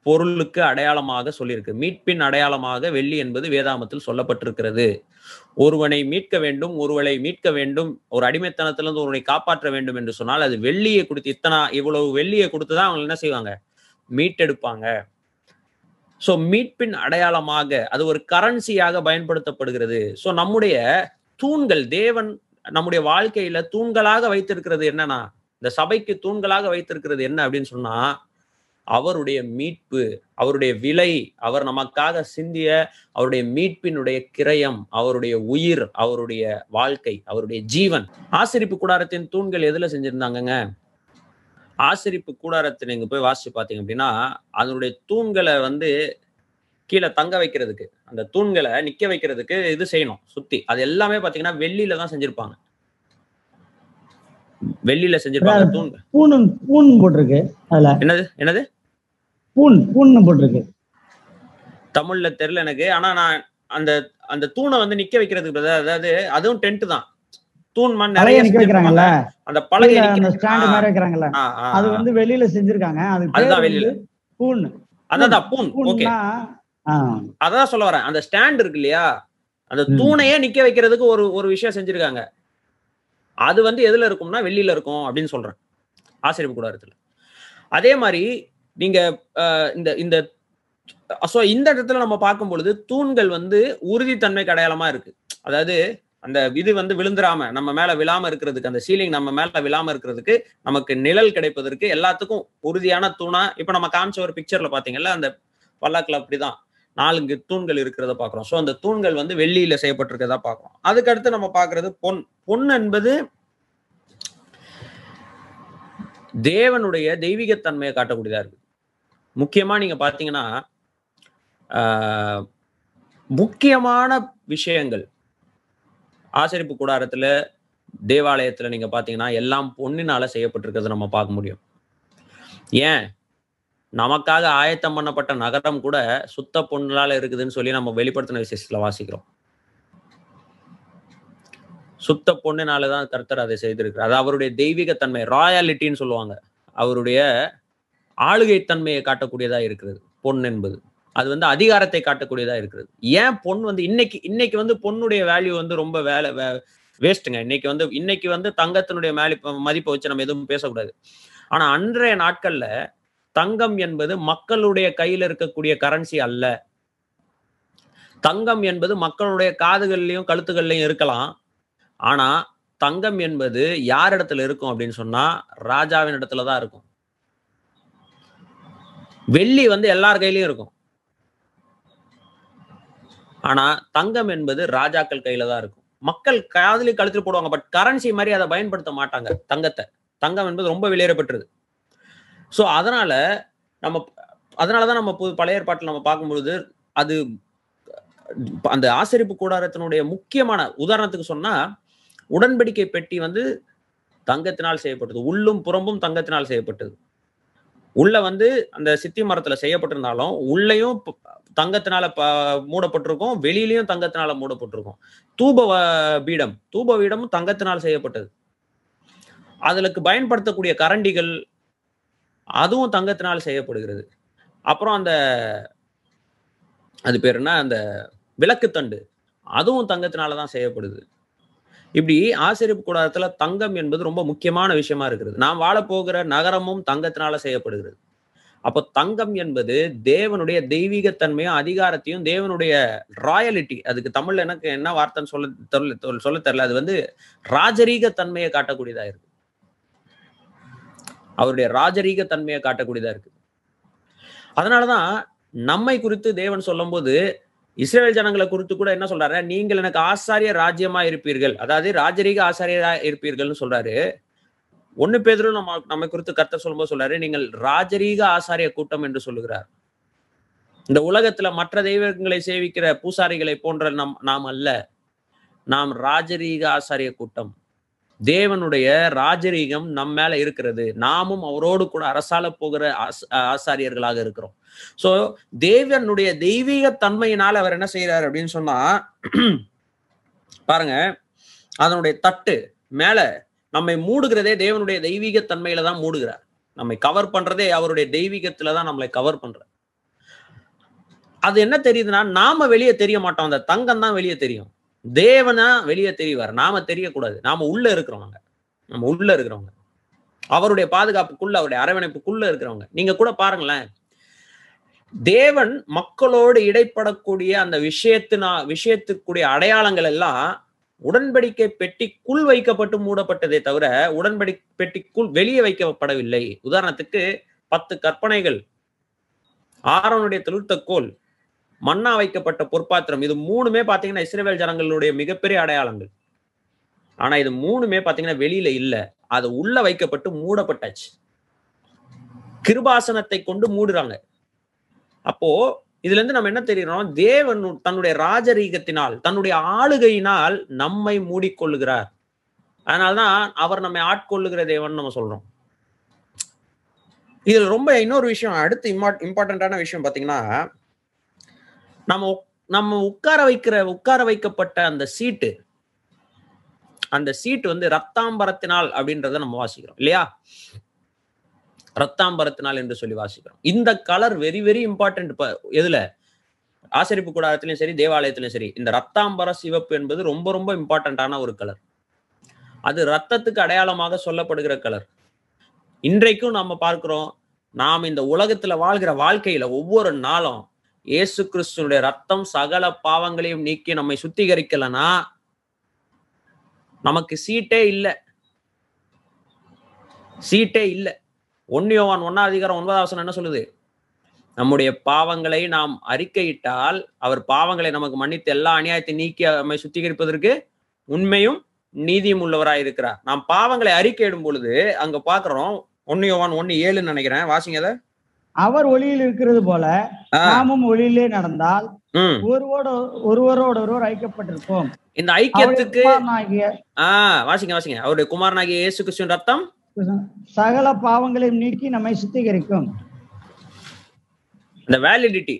பொருளுக்கு அடையாளமாக சொல்லியிருக்கு. மீட்பின் அடையாளமாக வெள்ளி என்பது வேதாமத்தில் சொல்லப்பட்டிருக்கிறது. ஒருவனை மீட்க வேண்டும் ஒருவனை மீட்க வேண்டும் ஒரு அடிமைத்தனத்திலிருந்து ஒருவனை காப்பாற்ற வேண்டும் என்று சொன்னால் அது வெள்ளியை கொடுத்து இத்தனை இவ்வளவு வெள்ளியை கொடுத்துதான் அவங்க என்ன செய்வாங்க? மீட்டெடுப்பாங்க. சோ மீட்பின் அடையாளமாக அது ஒரு கரன்சியாக பயன்படுத்தப்படுகிறது. சோ நம்முடைய தூண்கள் தேவன் நம்முடைய வாழ்க்கையில தூண்களாக வைத்திருக்கிறது என்னன்னா இந்த சபைக்கு தூண்களாக வைத்திருக்கிறது என்ன அப்படின்னு சொன்னா அவருடைய மீட்பு அவருடைய விலை அவர் நமக்காக சிந்திய அவருடைய மீட்பினுடைய கிரயம் அவருடைய உயிர் அவருடைய வாழ்க்கை அவருடைய ஜீவன். ஆசிரிப்பு கூடாரத்தின் தூண்கள் எதுல செஞ்சிருந்தாங்கங்க? ஆசிரிப்பு கூடாரத்தை நீங்க போய் வாசிச்சு பாத்தீங்க அப்படின்னா அதனுடைய தூண்களை வந்து கீழே தங்க வைக்கிறதுக்கு அந்த தூண்களை நிக்க வைக்கிறதுக்கு இது செய்யணும் சுத்தி. அது எல்லாமே பாத்தீங்கன்னா வெள்ளியில தான் செஞ்சிருப்பாங்க. வெள்ளியில செஞ்சிருப்பாங்க தூண் பூணு பூன் போட்டிருக்கு அதுல. என்னது? என்னது? பூன் பூன்னு போட்டிருக்கு. தமிழ்ல தெரியல எனக்கு. ஆனா நான் அந்த அந்த தூணை வந்து நிக்க வைக்கிறதுக்கு அதாவது அதுவும் டென்ட் தான். தூண் மண் நிறைய நிக்க வைக்கிறாங்கல்ல. அந்த பழைய ஸ்டாண்ட் மாதிரி வைக்கிறாங்கல்ல? அது. வந்து வெளியில செஞ்சிருக்காங்க. அது அதுதான் வெளியில. பூன் அதான் பூன் ஓகே. அதான் சொல்ல வரேன். அந்த ஸ்டாண்ட் இருக்கு இல்லையா? அந்த. தூணையே நிக்க வைக்கிறதுக்கு ஒரு ஒரு விஷயம் செஞ்சிருக்காங்க. அது வந்து எதுல இருக்கும்னா வெள்ளியில இருக்கும் அப்படின்னு சொல்றேன். ஆசிரியப்பு கூடாரத்துல. அதே மாதிரி நீங்க இந்த இந்த சோ இந்த இடத்துல நம்ம பார்க்கும் பொழுது தூண்கள் வந்து உறுதித்தன்மை அடையாளமா இருக்கு. அதாவது அந்த இது வந்து விழுந்துராம நம்ம மேல விழாம இருக்கிறதுக்கு அந்த சீலிங் நம்ம மேல விழாம இருக்கிறதுக்கு நமக்கு நிழல் கிடைப்பதற்கு எல்லாத்துக்கும் உறுதியான தூணா இப்ப நம்ம காமிச்ச ஒரு பிக்சர்ல பாத்தீங்கல்ல அந்த பல்லாக்கில் அப்படிதான். நான்கு தூண்கள் இருக்கிறத பாக்குறோம். சோ அந்த தூண்கள் வந்து வெள்ளியில செய்யப்பட்டிருக்கிறதா பாக்குறோம். அதுக்கடுத்து நம்ம பாக்குறது பொன். பொன் என்பது தேவனுடைய தெய்வீகத்தன்மையை காட்டக்கூடியதா இருக்கு. முக்கியமா நீங்க பாத்தீங்கன்னா ஆஹ், முக்கியமான விஷயங்கள். ஆசரிப்பு கூடாரத்துல தேவாலயத்துல நீங்க பாத்தீங்கன்னா எல்லாம் பொண்ணினால செய்யப்பட்டிருக்கிறத நம்ம பார்க்க முடியும். ஏன்? நமக்காக ஆயத்தம் பண்ணப்பட்ட நகரம் கூட சுத்த பொண்ணால இருக்குதுன்னு சொல்லி நம்ம வெளிப்படுத்தின விசேஷத்துல வாசிக்கிறோம். சுத்த பொண்ணுனாலதான் கர்த்தர் அதை செய்திருக்கிறார். அது அவருடைய தெய்வீகத்தன்மை ராயாலிட்டின்னு சொல்லுவாங்க. அவருடைய ஆளுகை தன்மையை காட்டக்கூடியதா இருக்கிறது பொன் என்பது. அது வந்து அதிகாரத்தை காட்டக்கூடியதா இருக்கிறது. ஏன் பொன் வந்து இன்னைக்கு இன்னைக்கு வந்து பொண்ணுடைய வேல்யூ வந்து ரொம்ப வேலை வேஸ்ட்டுங்க இன்னைக்கு வந்து இன்னைக்கு வந்து தங்கத்தினுடைய மேலி மதிப்பை வச்சு நம்ம எதுவும் பேசக்கூடாது. ஆனா அன்றைய நாட்கள்ல தங்கம் என்பது மக்களுடைய கையில இருக்கக்கூடிய கரன்சி அல்ல. தங்கம் என்பது மக்களுடைய காதுகள்லையும் கழுத்துகள்லையும் இருக்கலாம். ஆனா தங்கம் என்பது யார் இடத்துல இருக்கும் அப்படின்னு சொன்னா ராஜாவின் இடத்துல தான் இருக்கும். வெள்ளி வந்து எல்லார் கையிலயும் இருக்கும். ஆனா தங்கம் என்பது ராஜாக்கள் கையில தான் இருக்கும். மக்கள் காதலி கழுத்தில் போடுவாங்க பட் கரன்சி மாதிரி அதை பயன்படுத்த மாட்டாங்க தங்கத்தை. தங்கம் என்பது ரொம்ப வெளியேறப்பட்டது சோ அதனால நம்ம அதனாலதான் நம்ம புது பழைய ஏற்பாட்டில் நம்ம பார்க்கும்பொழுது அது அந்த ஆசரிப்பு கூடாரத்தினுடைய முக்கியமான உதாரணத்துக்கு சொன்னா உடன்படிக்கை பெட்டி வந்து தங்கத்தினால் செய்யப்பட்டது. உள்ளும் புறம்பும் தங்கத்தினால் செய்யப்பட்டது. உள்ள வந்து அந்த சித்தி மரத்துல செய்யப்பட்டிருந்தாலும் உள்ளேயும் தங்கத்தினால ப மூடப்பட்டிருக்கும் வெளியிலயும் தங்கத்தினால மூடப்பட்டிருக்கும். தூப பீடம் தூப பீடமும் தங்கத்தினால் செய்யப்பட்டது. அதுலக்கு பயன்படுத்தக்கூடிய கரண்டிகள் அதுவும் தங்கத்தினால் செய்யப்படுகிறது. அப்புறம் அந்த அது பேர் என்ன? அந்த விளக்குத்தண்டு அதுவும் தங்கத்தினால தான் செய்யப்படுது. இப்படி ஆசிரியப்பு கூடாரத்துல தங்கம் என்பது ரொம்ப முக்கியமான விஷயமா இருக்கிறது. நாம் வாழப்போகிற நகரமும் தங்கத்தினால செய்யப்படுகிறது. அப்போ தங்கம் என்பது தேவனுடைய தெய்வீகத்தன்மையும் அதிகாரத்தையும் தேவனுடைய ராயலிட்டி அதுக்கு தமிழ்ல எனக்கு என்ன வார்த்தைன்னு சொல்ல சொல்ல தெரியல. அது வந்து ராஜரீக தன்மையை காட்டக்கூடியதா இருக்கு. அவருடைய ராஜரீக தன்மையை காட்டக்கூடியதா இருக்கு. அதனாலதான் நம்மை குறித்து தேவன் சொல்லும்போது இஸ்ரேல் ஜனங்களை குறித்து கூட என்ன சொல்றாரு? நீங்கள் எனக்கு ஆசாரிய ராஜ்யமா இருப்பீர்கள். அதாவது ராஜரீக ஆசாரியரா இருப்பீர்கள்னு சொல்றாரு. ஒன்னு பேதரும் நம்ம நம்மை குறித்து கர்த்தர் சொல்லும்போது சொல்றாரு நீங்கள் ராஜரீக ஆசாரிய கூட்டம் என்று சொல்லுகிறார். இந்த உலகத்துல மற்ற தெய்வங்களை சேவிக்கிற பூசாரிகளை போன்ற நம் நாம் அல்ல. நாம் ராஜரீக ஆசாரிய கூட்டம். தேவனுடைய ராஜரீகம் நம் மேல இருக்கிறது. நாமும் அவரோடு கூட அரசால போகிற ஆசாரியர்களாக இருக்கிறோம். சோ தேவனுடைய தெய்வீக தன்மையினால் அவர் என்ன செய்யறாரு அப்படின்னு சொன்னா பாருங்க அதனுடைய தட்டு மேல நம்மை மூடுகிறதே தேவனுடைய தெய்வீக தன்மையில தான் மூடுகிறார். நம்மை கவர் பண்றதே அவருடைய தெய்வீகத்துல தான் நம்மளை கவர் பண்ற. அது என்ன தெரியுதுன்னா நாம வெளியே தெரிய மாட்டோம். அந்த தங்கம் தான் வெளியே தெரியும். தேவனா வெளியே தெரியவார் நாம தெரியக்கூடாது. நாம உள்ள இருக்கிறவங்க. நம்ம உள்ள இருக்கிறவங்க. அவருடைய பாதுகாப்புக்குள்ள அவருடைய அரவணைப்புக்குள்ள இருக்கிறவங்க. நீங்க கூட பாருங்களேன். தேவன் மக்களோடு இடைப்படக்கூடிய அந்த விஷயத்தினா விஷயத்துக்குரிய அடையாளங்கள் எல்லாம் உடன்படிக்கை பெட்டிக்குள் வைக்கப்பட்டு மூடப்பட்டதே தவிர உடன்படி பெட்டிக்குள் வெளியே வைக்கப்படவில்லை. உதாரணத்துக்கு பத்து கற்பனைகள். ஆரோனுடைய தொழிற்தக்கோல் மன்னா வைக்கப்பட்ட பொற்பாத்திரம். இது மூணுமே பாத்தீங்கன்னா இஸ்ரேல் ஜனங்களுடைய மிகப்பெரிய அடையாளங்கள். ஆனா இது மூணுமே பாத்தீங்கன்னா வெளியில இல்ல. அது உள்ள வைக்கப்பட்டு மூடப்பட்டாச்சு. கிருபாசனத்தை கொண்டு மூடுறாங்க. அப்போ இதுல இருந்து நம்ம என்ன தெரியறோம்? தேவன் தன்னுடைய ராஜரீகத்தினால் தன்னுடைய ஆளுகையினால் நம்மை மூடிக்கொள்ளுகிறார். அதனால்தான் அவர் நம்மை ஆட்கொள்ளுகிற தேவன் நம்ம சொல்றோம். இதுல ரொம்ப இன்னொரு விஷயம் அடுத்து இம்பார்ட்டன்டான விஷயம் பாத்தீங்கன்னா நம்ம நம்ம உட்கார வைக்கிற உட்கார வைக்கப்பட்ட அந்த சீட்டு அந்த சீட்டு வந்து ரத்தாம்பரத்தினால் அப்படின்றத நம்ம வாசிக்கிறோம் இல்லையா? ரத்தாம்பரத்தினால் என்று சொல்லி வாசிக்கிறோம். இந்த கலர் வெரி வெரி இம்பார்ட்டன்ட் எதுல? ஆசரிப்பு கூடாரத்திலையும் சரி தேவாலயத்திலையும் சரி இந்த ரத்தாம்பர சிவப்பு என்பது ரொம்ப ரொம்ப இம்பார்ட்டண்டான ஒரு கலர் அது ரத்தத்துக்கு அடையாளமாக சொல்லப்படுகிற கலர் இன்றைக்கும் நம்ம பார்க்கிறோம் நாம் இந்த உலகத்துல வாழ்கிற வாழ்க்கையில ஒவ்வொரு நாளும் இயேசு கிறிஸ்துனுடைய ரத்தம் சகல பாவங்களையும் நீக்கி நம்மை சுத்திகரிக்கலனா நமக்கு சீட்டே இல்லை. சீட்டே இல்லை. ஒன்னியோவான் ஒன்னா அதிகாரம் ஒன்பதாம் என்ன சொல்லுது? நம்முடைய பாவங்களை நாம் அறிக்கையிட்டால் அவர் பாவங்களை நமக்கு மன்னித்து எல்லா அநியாயத்தை நீக்கி நம்மை சுத்திகரிப்பதற்கு உண்மையும் நீதியும் உள்ளவராய் இருக்கிறார். நாம் பாவங்களை அறிக்கையிடும் பொழுது அங்க பாக்குறோம் ஒன்னியோவான் ஒன்னு ஏழுன்னு நினைக்கிறேன். வாசிங்க அதை. அவர் ஒளியில் இருக்கிறது போல நாமும் ஒளியிலே நடந்தால் ம். ஒருவோட ஒருவரோட ஒருவர் ஐக்கப்பட்டிருப்போம் இந்த ஐக்கியத்துக்கு வாசிங்க வாசிங்க. அவருடைய குமாரனாகிய இயேசு கிறிஸ்துவின் ரத்தம்? சகல பாவங்களையும் நீக்கி நம்மை சுத்திகரிக்கும். இந்த வேலிடிட்டி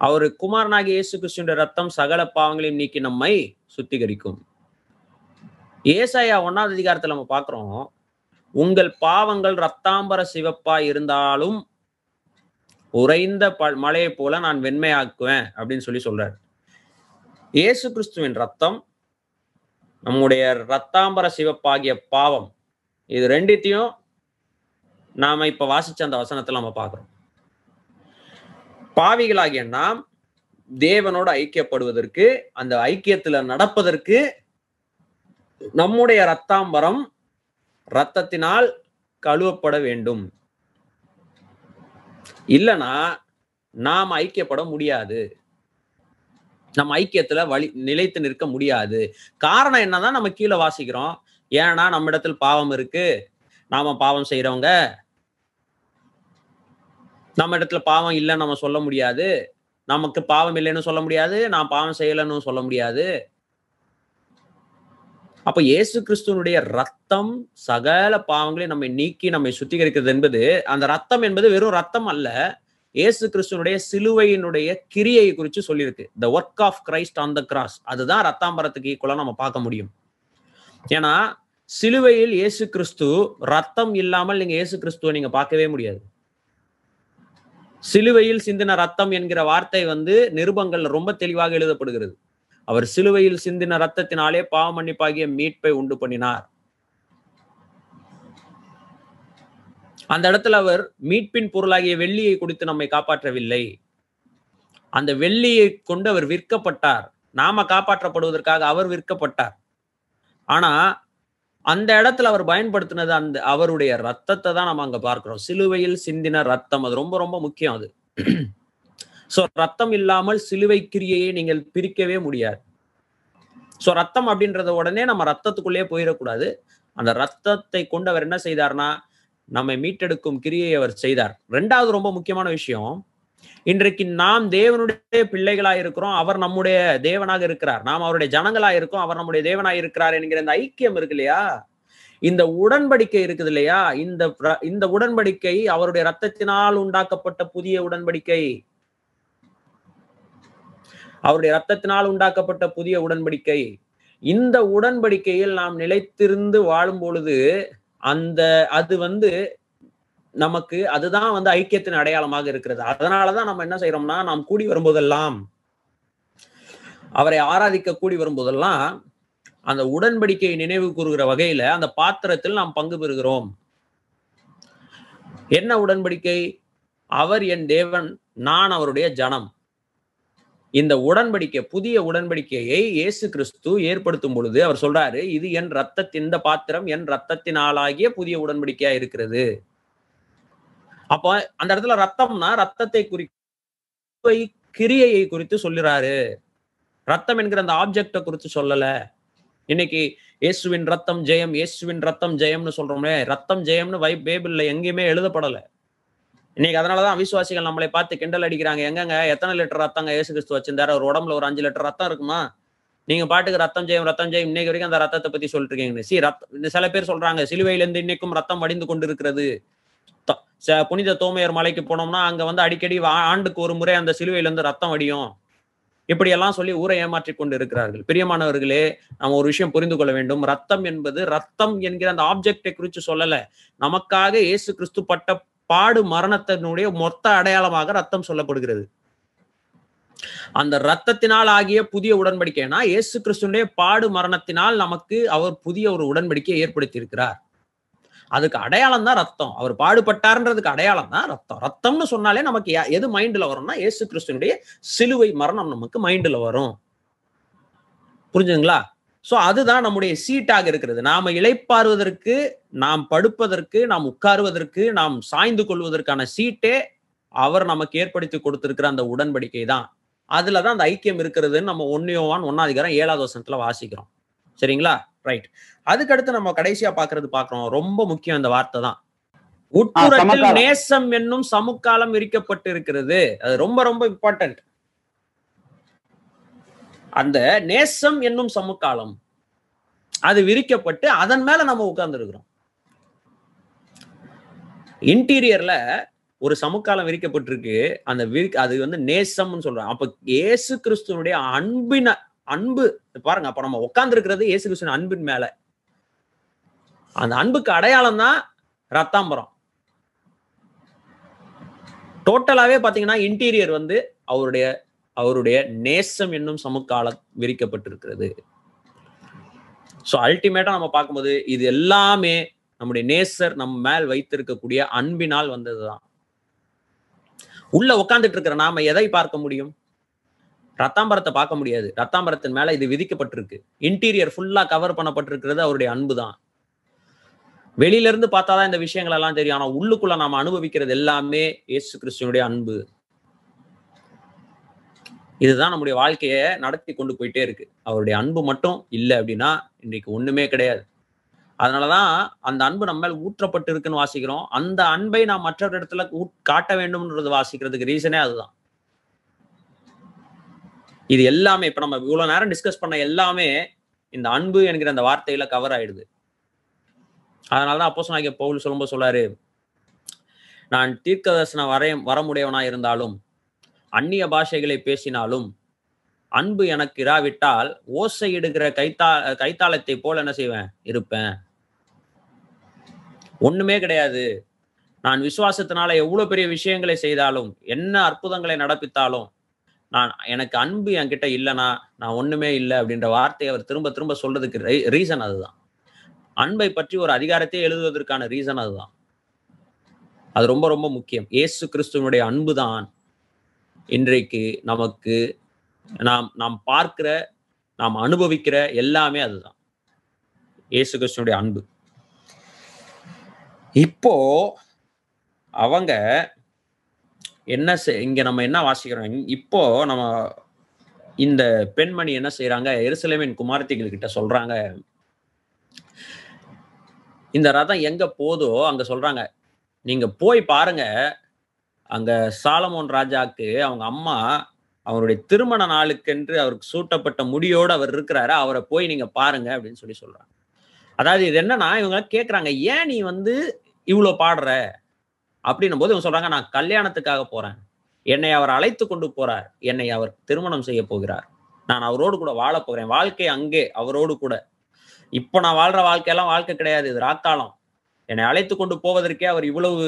அவர் குமாரனாகிய இயேசு கிறிஸ்துவின் ரத்தம் சகல பாவங்களையும் நீக்கி நம்மை சுத்திகரிக்கும். ஏசாயா ஒன்னாவது அதிகாரத்துல நம்ம பார்க்கிறோம் உங்கள் பாவங்கள் ரத்தாம்பர சிவப்பா இருந்தாலும் உறைந்த ப- மலையை போல நான் வெண்மையாக்குவேன் அப்படின்னு சொல்லி சொல்றார். இயேசு கிறிஸ்துவின் ரத்தம் நம்முடைய ரத்தாம்பர சிவப்பாகிய பாவம் இது ரெண்டுத்தையும் நாம இப்ப வாசிச்ச அந்த வசனத்துல நம்ம பார்க்கிறோம். பாவிகளாகிய நாம் தேவனோடு ஐக்கியப்படுவதற்கு அந்த ஐக்கியத்துல நடப்பதற்கு நம்முடைய ரத்தாம்பரம் ரத்தத்தினால் கழுவப்பட வேண்டும். இல்லனா நாம் ஐக்கியப்பட முடியாது. நம்ம ஐக்கியத்துல வழி நிலைத்து நிற்க முடியாது. காரணம் என்னதான் நம்ம கீழே வாசிக்கிறோம். ஏன்னா நம்ம இடத்துல பாவம் இருக்கு. நாம பாவம் செய்யறவங்க நம்ம இடத்துல பாவம் இல்லைன்னு நம்ம சொல்ல முடியாது. நமக்கு பாவம் இல்லைன்னு சொல்ல முடியாது. நான் பாவம் செய்யலைன்னு சொல்ல முடியாது. அப்ப இயேசு கிறிஸ்துவனுடைய ரத்தம் சகல பாவங்களை நம்மை நீக்கி நம்மை சுத்திகரிக்கிறது என்பது அந்த ரத்தம் என்பது வெறும் ரத்தம் அல்ல. இயேசு கிறிஸ்துவனுடைய சிலுவையினுடைய கிரியை குறித்து சொல்லியிருக்கு. The work of Christ on the cross அதுதான் ரத்தாம்பரத்துக்கு ஈக்குவலா நம்ம பார்க்க முடியும். ஏன்னா சிலுவையில் இயேசு கிறிஸ்து ரத்தம் இல்லாமல் நீங்க இயேசு கிறிஸ்துவை நீங்க பார்க்கவே முடியாது. சிலுவையில் சிந்தின ரத்தம் என்கிற வார்த்தை வந்து நிருபங்கள் ரொம்ப தெளிவாக எழுதப்படுகிறது. அவர் சிலுவையில் சிந்தின ரத்தத்தினாலே பாவ மன்னிப்பாகிய மீட்பை உண்டு பண்ணினார். அந்த இடத்துல அவர் மீட்பின் பொருளாகிய வெள்ளியை கொடுத்து நம்மை காப்பாற்றவில்லை. அந்த வெள்ளியை கொண்டு அவர் விற்கப்பட்டார். நாம காப்பாற்றப்படுவதற்காக அவர் விற்கப்பட்டார். ஆனா அந்த இடத்துல அவர் பயன்படுத்தினது அந்த அவருடைய ரத்தத்தை தான் நம்ம அங்க பார்க்கிறோம். சிலுவையில் சிந்தின ரத்தம் அது ரொம்ப ரொம்ப முக்கியம் அது. சோ ரத்தம் இல்லாமல் சிலுவை கிரியையை நீங்கள் பிரிக்கவே முடியாது. சோ ரத்தம் அப்படின்றத உடனே நம்ம ரத்தத்துக்குள்ளேயே போயிடக்கூடாது. அந்த ரத்தத்தை கொண்டு அவர் என்ன செய்தார்னா நம்மை மீட்டெடுக்கும் கிரியை அவர் செய்தார். ரெண்டாவது ரொம்ப முக்கியமான விஷயம் இன்றைக்கு நாம் தேவனுடைய பிள்ளைகளாக இருக்கிறோம் அவர் நம்முடைய தேவனாக இருக்கிறார். நாம் அவருடைய ஜனங்களா இருக்கோம் அவர் நம்முடைய தேவனாக இருக்கிறார் என்கிற இந்த ஐக்கியம் இருக்கு இல்லையா? இந்த உடன்படிக்கை இருக்குது இல்லையா? இந்த இந்த உடன்படிக்கை அவருடைய ரத்தத்தினால் உண்டாக்கப்பட்ட புதிய உடன்படிக்கை. அவருடைய ரத்தத்தினால் உண்டாக்கப்பட்ட புதிய உடன்படிக்கை. இந்த உடன்படிக்கையில் நாம் நிலைத்திருந்து வாழும் பொழுது அந்த அது வந்து நமக்கு அதுதான் வந்து ஐக்கியத்தின் அடையாளமாக இருக்கிறது. அதனாலதான் நம்ம என்ன செய்யறோம்னா நாம் கூடி வரும்போதெல்லாம் அவரை ஆராதிக்க கூடி வரும்போதெல்லாம் அந்த உடன்படிக்கையை நினைவு கூறுகிற வகையில அந்த பாத்திரத்தில் நாம் பங்கு பெறுகிறோம். என்ன உடன்படிக்கை? அவர் என் தேவன் நான் அவருடைய ஜனம். இந்த உடன்படிக்கை புதிய உடன்படிக்கையை இயேசு கிறிஸ்து ஏற்படுத்தும் பொழுது அவர் சொல்றாரு இது என் ரத்தத்தின் இந்த பாத்திரம் என் ரத்தத்தினாலாகிய புதிய உடன்படிக்கையா இருக்கிறது. அப்போ அந்த இடத்துல ரத்தம்னா ரத்தத்தை குறி கிரியையை குறித்து சொல்லுறாரு. ரத்தம் என்கிற அந்த ஆப்ஜெக்டை குறித்து சொல்லல. இன்னைக்கு இயேசுவின் ரத்தம் ஜெயம் இயேசுவின் ரத்தம் ஜெயம்னு சொல்றோமே ரத்தம் ஜெயம்னு வை பைபிள்ல எங்கேயுமே எழுதப்படலை. இன்னைக்கு அதனாலதான் அவிசுவாசிகள் நம்மளை பார்த்து கிண்டல் அடிக்கிறாங்க. எங்கங்க? எத்தனை லிட்டர் ரத்தங்க இயேசு கிறிஸ்து வச்சிருந்தாரு? ஒரு உடம்புல ஒரு அஞ்சு லிட்டர் ரத்தம் இருக்குமா? நீங்க பாட்டுக்கு ரத்தம் ஜெயம் ரத்தம் ஜெயம். இன்னைக்கு வரைக்கும் அந்த ரத்தத்தை பத்தி சொல்லிட்டு இருக்கீங்க. சி ரத்தம் சில பேர் சொல்றாங்க சிலுவையிலிருந்து இன்னைக்கும் ரத்தம் வடிந்து கொண்டு இருக்கிறது புனித தோமையர் மலைக்கு போனோம்னா அங்க வந்து அடிக்கடி ஆண்டுக்கு ஒரு முறை அந்த சிலுவையில இருந்து ரத்தம் வடியும். இப்படி எல்லாம் சொல்லி ஊரை ஏமாற்றி கொண்டு இருக்கிறார்கள் பிரியமானவர்களே நம்ம ஒரு விஷயம் புரிந்து கொள்ள வேண்டும். ரத்தம் என்பது ரத்தம் என்கிற அந்த ஆப்ஜெக்டை குறித்து சொல்லல. நமக்காக இயேசு கிறிஸ்து பட்ட பாடு மரணத்தினுடைய மொத்த அடையாளமாக ரத்தம் சொல்லப்படுகிறது. அந்த ரத்தத்தினால் ஆகிய புதிய உடன்படிக்கைனா இயேசு கிறிஸ்துடைய பாடு மரணத்தினால் நமக்கு அவர் புதிய ஒரு உடன்படிக்கையை ஏற்படுத்தி இருக்கிறார் அதுக்கு அடையாளம் தான் ரத்தம். அவர் பாடுபட்டார்ன்றதுக்கு அடையாளம் தான் ரத்தம். ரத்தம்னு சொன்னாலே நமக்கு எது மைண்ட்ல வரும்னா இயேசு கிறிஸ்துனுடைய சிலுவை மரணம் நமக்கு மைண்ட்ல வரும். புரிஞ்சுங்களா சோ அதுதான் நம்முடைய சீட்டாக இருக்கிறது. நாம இளைப்பாறுவதற்கு நாம் படுப்பதற்கு நாம் உட்காருவதற்கு நாம் சாய்ந்து கொள்வதற்கான சீட்டே அவர் நமக்கு ஏற்படுத்தி கொடுத்திருக்கிற அந்த உடன்படிக்கை தான். அதுலதான் அந்த ஐக்கியம் இருக்கிறதுன்னு நம்ம ஒன்னியோவான் ஒன்னாதிகாரம் ஏழாவது வசனத்துல வாசிக்கிறோம். சரிங்களா? ரைட் அதுக்கடுத்து நம்ம கடைசியா பாக்குறது பாக்குறோம். ரொம்ப முக்கியம் இந்த வார்த்தை தான். உட்புறத்தில். நேசம் என்னும் சமுக்காலம் விரிக்கப்பட்டு இருக்கிறது அது ரொம்ப ரொம்ப இம்பார்ட்டன்ட் அந்த நேசம் என்னும் சமுக்காலம் அது விரிக்கப்பட்டு அதன் மேல நம்ம உட்கார்ந்து இருக்கிறோம் இன்டீரியர்ல ஒரு சமுக்காலம் விரிக்கப்பட்டிருக்கு. அந்த விரி அது வந்து நேசம்னு சொல்றோம் அப்ப ஏசு கிறிஸ்துவனுடைய அன்பின அன்பு பாருங்க அப்ப நம்ம உட்கார்ந்து இருக்கிறது இயேசு கிறிஸ்துவின் அன்பின் மேல. அந்த அன்புக்கு அடையாளம் தான் ரத்தாம்பரம். டோட்டலாவே பாத்தீங்கன்னா இன்டீரியர் வந்து அவருடைய அவருடைய நேசம் என்னும் சமுக்கால விரிக்கப்பட்டிருக்கிறது. ஸோ அல்டிமேட்டா நம்ம பார்க்கும்போது இது எல்லாமே நம்முடைய நேசர் நம்ம மேல் வைத்திருக்கக்கூடிய அன்பினால் வந்ததுதான். உள்ள உட்கார்ந்துட்டு இருக்கிற நாம எதை பார்க்க முடியும்? ரத்தாம்பரத்தை பார்க்க முடியாது. ரத்தாம்பரத்தின் மேல இது விதிக்கப்பட்டிருக்கு. இன்டீரியர் ஃபுல்லா கவர் பண்ணப்பட்டிருக்கிறது அவருடைய அன்பு தான் வெளியில இருந்து பார்த்தாதான் இந்த விஷயங்கள் எல்லாம் தெரியும். ஆனா உள்ளுக்குள்ள நாம அனுபவிக்கிறது எல்லாமே இயேசு கிறிஸ்துவனுடைய அன்பு. இதுதான் நம்முடைய வாழ்க்கையை நடத்தி கொண்டு போயிட்டே இருக்கு. அவருடைய அன்பு மட்டும் இல்லை அப்படின்னா இன்றைக்கு ஒண்ணுமே கிடையாது. அதனாலதான் அந்த அன்பு நம்ம மேல் ஊற்றப்பட்டு இருக்குன்னு வாசிக்கிறோம். அந்த அன்பை நாம் மற்றொரு இடத்துல காட்ட வேண்டும்ன்றது வாசிக்கிறதுக்கு ரீசனே அதுதான். இது எல்லாமே இப்ப நம்ம இவ்வளவு நேரம் டிஸ்கஸ் பண்ண எல்லாமே இந்த அன்பு என்கிற அந்த வார்த்தையில கவர் ஆயிடுது. அதனாலதான் அப்போ சொன்னாங்க பவுல் சொல்லும்போது சொல்லாரு நான் தீர்க்கதர்சன வரைய வரமுடையவனா இருந்தாலும் அந்நிய பாஷைகளை பேசினாலும் அன்பு எனக்கு இராவிட்டால் ஓசை இடுகிற கைத்தா கைத்தாளத்தை போல என்ன செய்வேன்? இருப்பேன். ஒண்ணுமே கிடையாது. நான் விசுவாசத்தினால எவ்வளவு பெரிய விஷயங்களை செய்தாலும் என்ன அற்புதங்களை நடப்பித்தாலும் நான் எனக்கு அன்பு என்கிட்ட இல்லைனா நான் ஒண்ணுமே இல்லை அப்படின்ற வார்த்தையை அவர் திரும்ப திரும்ப சொல்றதுக்கு ரீசன் அதுதான். அன்பை பற்றி ஒரு அதிகாரத்தை எழுதுவதற்கான ரீசன் அதுதான். அது ரொம்ப ரொம்ப முக்கியம். இயேசு கிறிஸ்துவனுடைய அன்பு தான் இன்றைக்கு நமக்கு நாம் நாம் பார்க்கிற நாம் அனுபவிக்கிற எல்லாமே அதுதான். இயேசு கிருஷ்ணனுடைய அன்பு. இப்போ அவங்க என்ன செய்- இங்க நம்ம என்ன வாசிக்கிறோம்? இப்போ நம்ம இந்த பெண்மணி என்ன செய்யறாங்க எருசலேமின் குமாரத்திகள் கிட்ட சொல்றாங்க. இந்த ரதம் எங்க போதோ அங்க சொல்றாங்க. நீங்க போய் பாருங்க. அங்க சாலமோன் ராஜாக்கு அவங்க அம்மா அவருடைய திருமண நாளுக்கென்று அவருக்கு சூட்டப்பட்ட முடியோடு அவர் இருக்கிறாரு. அவரை போய் நீங்க பாருங்க அப்படின்னு சொல்லி சொல்றாங்க. அதாவது இது என்னன்னா இவங்க கேட்குறாங்க ஏன் நீ வந்து இவ்வளோ பாடுற? அப்படின்னும் போது இவங்க சொல்றாங்க நான் கல்யாணத்துக்காக போறேன். என்னை அவர் அழைத்து கொண்டு போறார். என்னை அவர் திருமணம் செய்ய போகிறார். நான் அவரோடு கூட வாழ போகிறேன். வாழ்க்கை அங்கே அவரோடு கூட. இப்போ நான் வாழ்ற வாழ்க்கையெல்லாம் வாழ்க்கை கிடையாது. இது ராக்காலம். என்னை அழைத்து கொண்டு போவதற்கே அவர் இவ்வளவு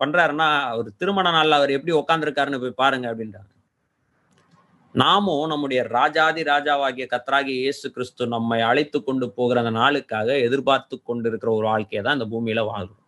பண்றாருன்னா அவர் திருமண நாள்ல அவர் எப்படி உட்காந்துருக்காருன்னு போய் பாருங்க அப்படின்றாங்க நாமும் நம்முடைய ராஜாதி ராஜாவாகிய கத்ராகி இயேசு கிறிஸ்து நம்மை அழைத்து கொண்டு போகிற அந்த நாளுக்காக எதிர்பார்த்து கொண்டிருக்கிற ஒரு வாழ்க்கையை தான் இந்த பூமியில வாழ்றோம்.